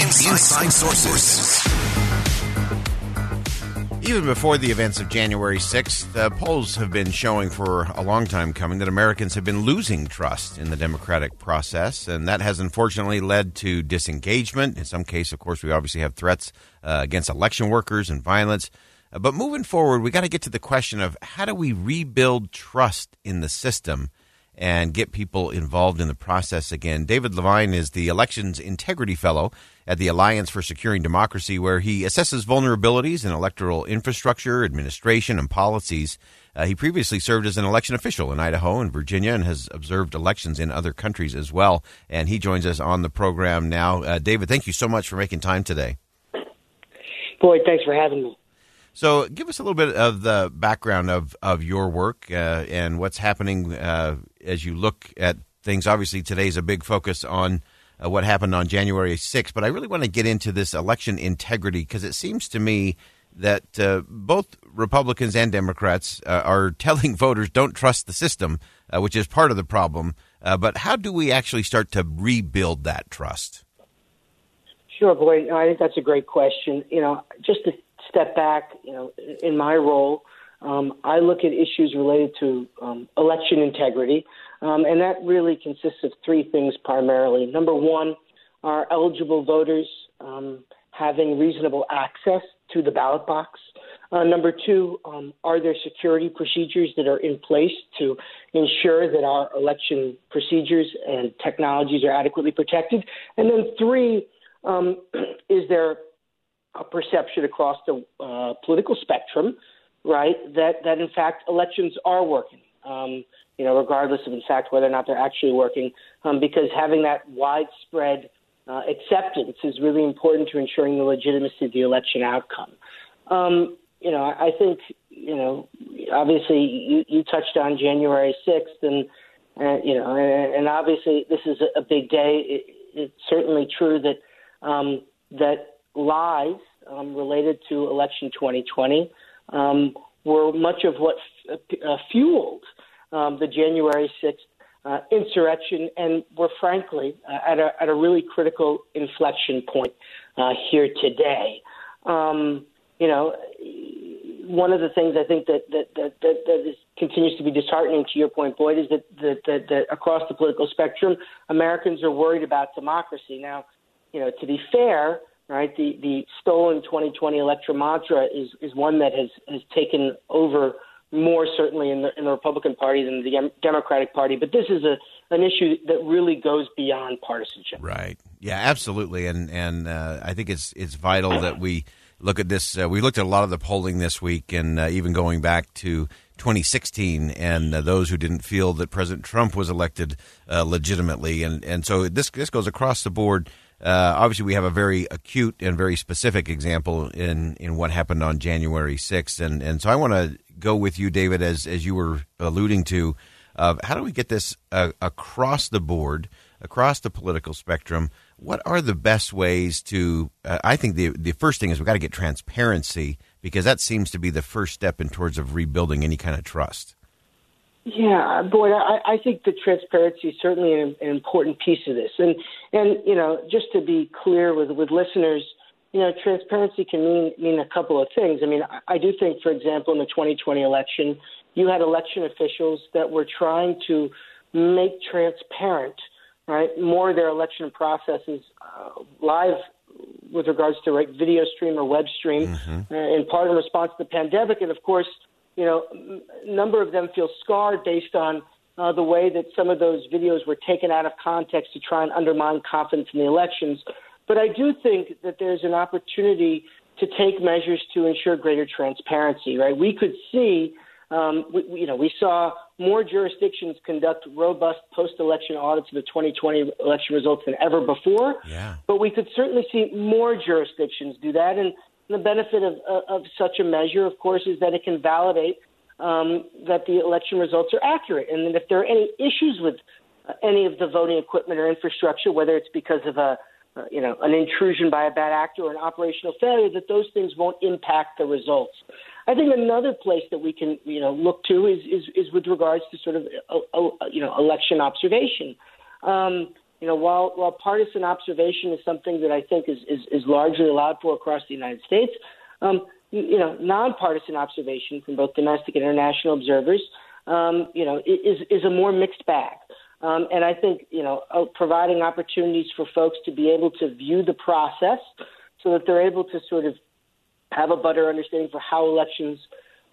Inside, Sources. Even before the events of January 6th, uh, polls have been showing for a long time coming that Americans have been losing trust in the democratic process, and that has unfortunately led to disengagement. In some cases, of course, we obviously have threats uh, against election workers and violence. Uh, but moving forward, we got to get to the question of how do we rebuild trust in the system and get people involved in the process again. David Levine is the Elections Integrity Fellow at the Alliance for Securing Democracy, where he assesses vulnerabilities in electoral infrastructure, administration, and policies. Uh, he previously served as an election official in Idaho and Virginia and has observed elections in other countries as well. And he joins us on the program now. Uh, David, thank you so much for making time today. Boyd, thanks for having me. So, give us a little bit of the background of, of your work uh, and what's happening uh, as you look at things. Obviously, today's a big focus on uh, what happened on January 6th, but I really want to get into this election integrity because it seems to me that uh, both Republicans and Democrats uh, are telling voters don't trust the system, uh, which is part of the problem. but how do we actually start to rebuild that trust? Sure, Boyd. I think that's a great question. You know, just to step back, you know, in my role, um, I look at issues related to um, election integrity, um, and that really consists of three things primarily. Number one, are eligible voters um, having reasonable access to the ballot box? Uh, number two, um, are there security procedures that are in place to ensure that our election procedures and technologies are adequately protected? And then three, um, is there a perception across the uh, political spectrum, right, that, that in fact elections are working, um, you know, regardless of in fact whether or not they're actually working, um, because having that widespread uh, acceptance is really important to ensuring the legitimacy of the election outcome. Um, you know, I, I think, you know, obviously you, you touched on January 6th, and, uh, you know, and, and obviously this is a, big day. It, it's certainly true that um, that lies um, related to election 2020 um, were much of what f- uh, fueled um, the January 6th uh, insurrection, and were frankly uh, at, a, at a really critical inflection point uh, here today. Um, you know, one of the things I think that that that that, that is, continues to be disheartening to your point, Boyd, is that, that that that across the political spectrum, Americans are worried about democracy. Now, you know, to be fair, right? The the stolen 2020 electoral mantra is is one that has has taken over more certainly in the in the Republican Party than the Democratic Party. But this is a an issue that really goes beyond partisanship. Right. Yeah. Absolutely. And and uh, I think it's it's vital that we look at this. Uh, we looked at a lot of the polling this week, and uh, even going back to 2016, and uh, those who didn't feel that President Trump was elected uh, legitimately, and and so this this goes across the board. Uh, obviously, we have a very acute and very specific example in, in what happened on January 6th. And, and so I want to go with you, David, as, as you were alluding to, how do we get this uh, across the board, across the political spectrum? What are the best ways to? Uh, I think the the first thing is we've got to get transparency because that seems to be the first step in towards of rebuilding any kind of trust. Yeah, boy, I, I think the transparency is certainly an, an important piece of this, and and you know, just to be clear with with listeners, you know, transparency can mean mean a couple of things. I mean, I, I do think, for example, in the 2020 election, you had election officials that were trying to make transparent, right, more of their election processes uh, live with regards to right video stream or web stream, mm-hmm. uh, in part in response to the pandemic, and of course you know, a number of them feel scarred based on uh, the way that some of those videos were taken out of context to try and undermine confidence in the elections. But I do think that there's an opportunity to take measures to ensure greater transparency. Right? We could see, um, we, you know, we saw more jurisdictions conduct robust post-election audits of the 2020 election results than ever before. Yeah. But we could certainly see more jurisdictions do that. And the benefit of, of such a measure, of course, is that it can validate um, that the election results are accurate. And that if there are any issues with uh, any of the voting equipment or infrastructure, whether it's because of a uh, you know, an intrusion by a bad actor or an operational failure, that those things won't impact the results. I think another place that we can, you know, look to is is, is with regards to sort of, uh, uh, you know, election observation. Um, you know, while while partisan observation is something that I think is is, is largely allowed for across the United States, um, you know, nonpartisan observation from both domestic and international observers, um, you know, is is a more mixed bag. Um, and I think, you know, uh, providing opportunities for folks to be able to view the process so that they're able to sort of have a better understanding for how elections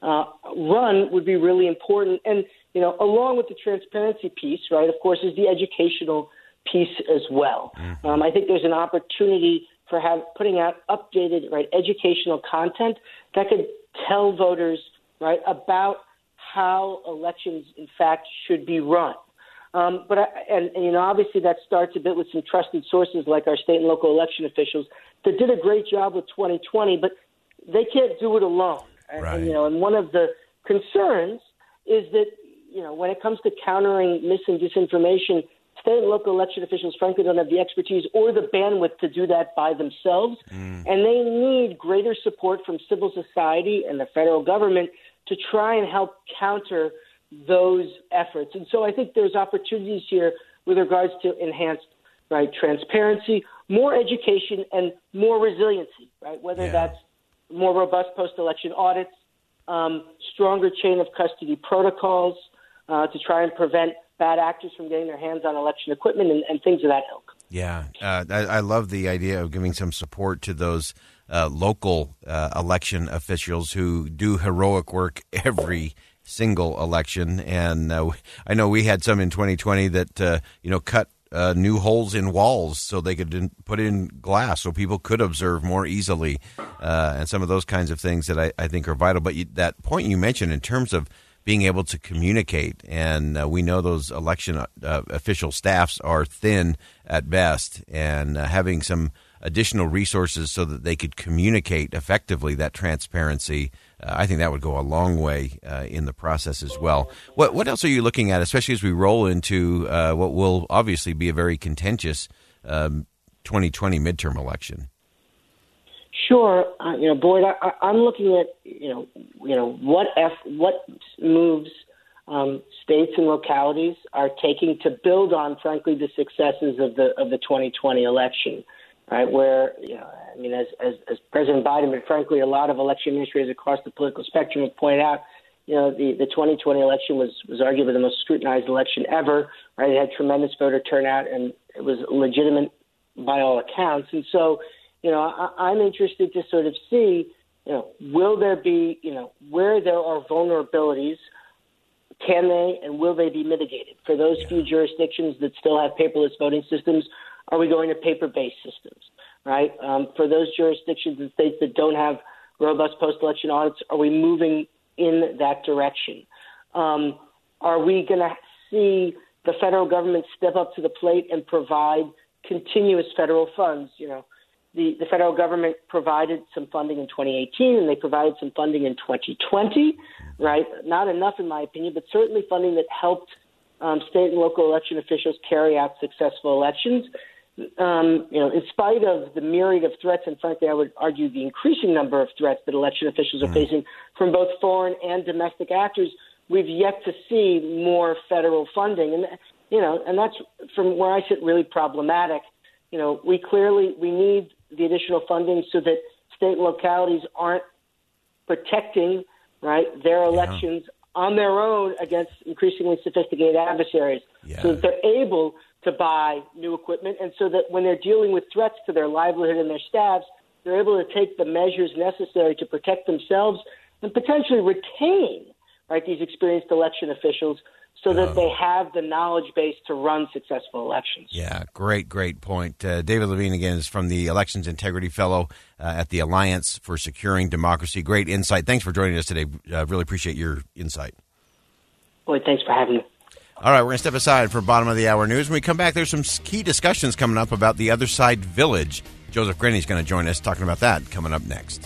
uh, run would be really important. And, you know, along with the transparency piece, right, of course, is the educational piece as well. Mm-hmm. Um, I think there's an opportunity for have, putting out updated, right, educational content that could tell voters, right, about how elections, in fact, should be run. Um, but I, and, and you know, obviously that starts a bit with some trusted sources like our state and local election officials that did a great job with 2020, but they can't do it alone. And, right. and you know, and one of the concerns is that you know when it comes to countering mis and disinformation, state and local election officials frankly don't have the expertise or the bandwidth to do that by themselves, mm. and they need greater support from civil society and the federal government to try and help counter those efforts. And so I think there's opportunities here with regards to enhanced right transparency, more education, and more resiliency. Right, whether yeah. that's more robust post-election audits, um, stronger chain of custody protocols uh, to try and prevent bad actors from getting their hands on election equipment and, and things of that ilk. Yeah, uh, I, I, love the idea of giving some support to those uh, local uh, election officials who do heroic work every single election. And uh, I know we had some in 2020 that uh, you know cut uh, new holes in walls so they could put in glass so people could observe more easily, and some of those kinds of things that I, I think are vital. But you, that point you mentioned in terms of being able to communicate, and uh, we know those election uh, official staffs are thin at best, and having some additional resources so that they could communicate effectively that transparency uh, I think that would go a long way uh, in the process as well. What what else are you looking at, especially as we roll into uh, what will obviously be a very contentious um, 2020 midterm election? Sure, uh, you know, Boyd, I, I'm looking at you know, you know what f what moves um, states and localities are taking to build on, frankly, the successes of the of the 2020 election right? Where, you know, I mean, as, as, as President Biden, but frankly, a lot of election administrators across the political spectrum have pointed out, you know, the, the 2020 election was, was arguably the most scrutinized election ever, right? It had tremendous voter turnout and it was legitimate by all accounts. And so, you know, I, I'm interested to sort of see, you know, will there be, you know, where there are vulnerabilities, can they and will they be mitigated? For those few jurisdictions that still have paperless voting systems, are we going to paper-based systems? Right. Um, for those jurisdictions and states that don't have robust post-election audits, are we moving in that direction? Um, are we going to see the federal government step up to the plate and provide continuous federal funds? You know, the, the federal government provided some funding in 2018 and they provided some funding in 2020, right? Not enough, in my opinion, but certainly funding that helped um, state and local election officials carry out successful elections um, you know, in spite of the myriad of threats, and frankly, I would argue the increasing number of threats that election officials are mm. facing from both foreign and domestic actors, we've yet to see more federal funding, and you know, and that's from where I sit really problematic. You know, we clearly we need the additional funding so that state and localities aren't protecting right their elections yeah. on their own against increasingly sophisticated adversaries, yeah. so that they're able to buy new equipment, and so that when they're dealing with threats to their livelihood and their staffs, they're able to take the measures necessary to protect themselves and potentially retain right these experienced election officials so that they have the knowledge base to run successful elections. Yeah, great, great point. Uh, David Levine again is from the Elections Integrity Fellow uh, at the Alliance for Securing Democracy. Great insight. Thanks for joining us today. Uh, really appreciate your insight. Boy, thanks for having me. All right, we're going to step aside for bottom of the hour news. When we come back, there's some key discussions coming up about the other side village. Joseph Grenny's going to join us talking about that coming up next.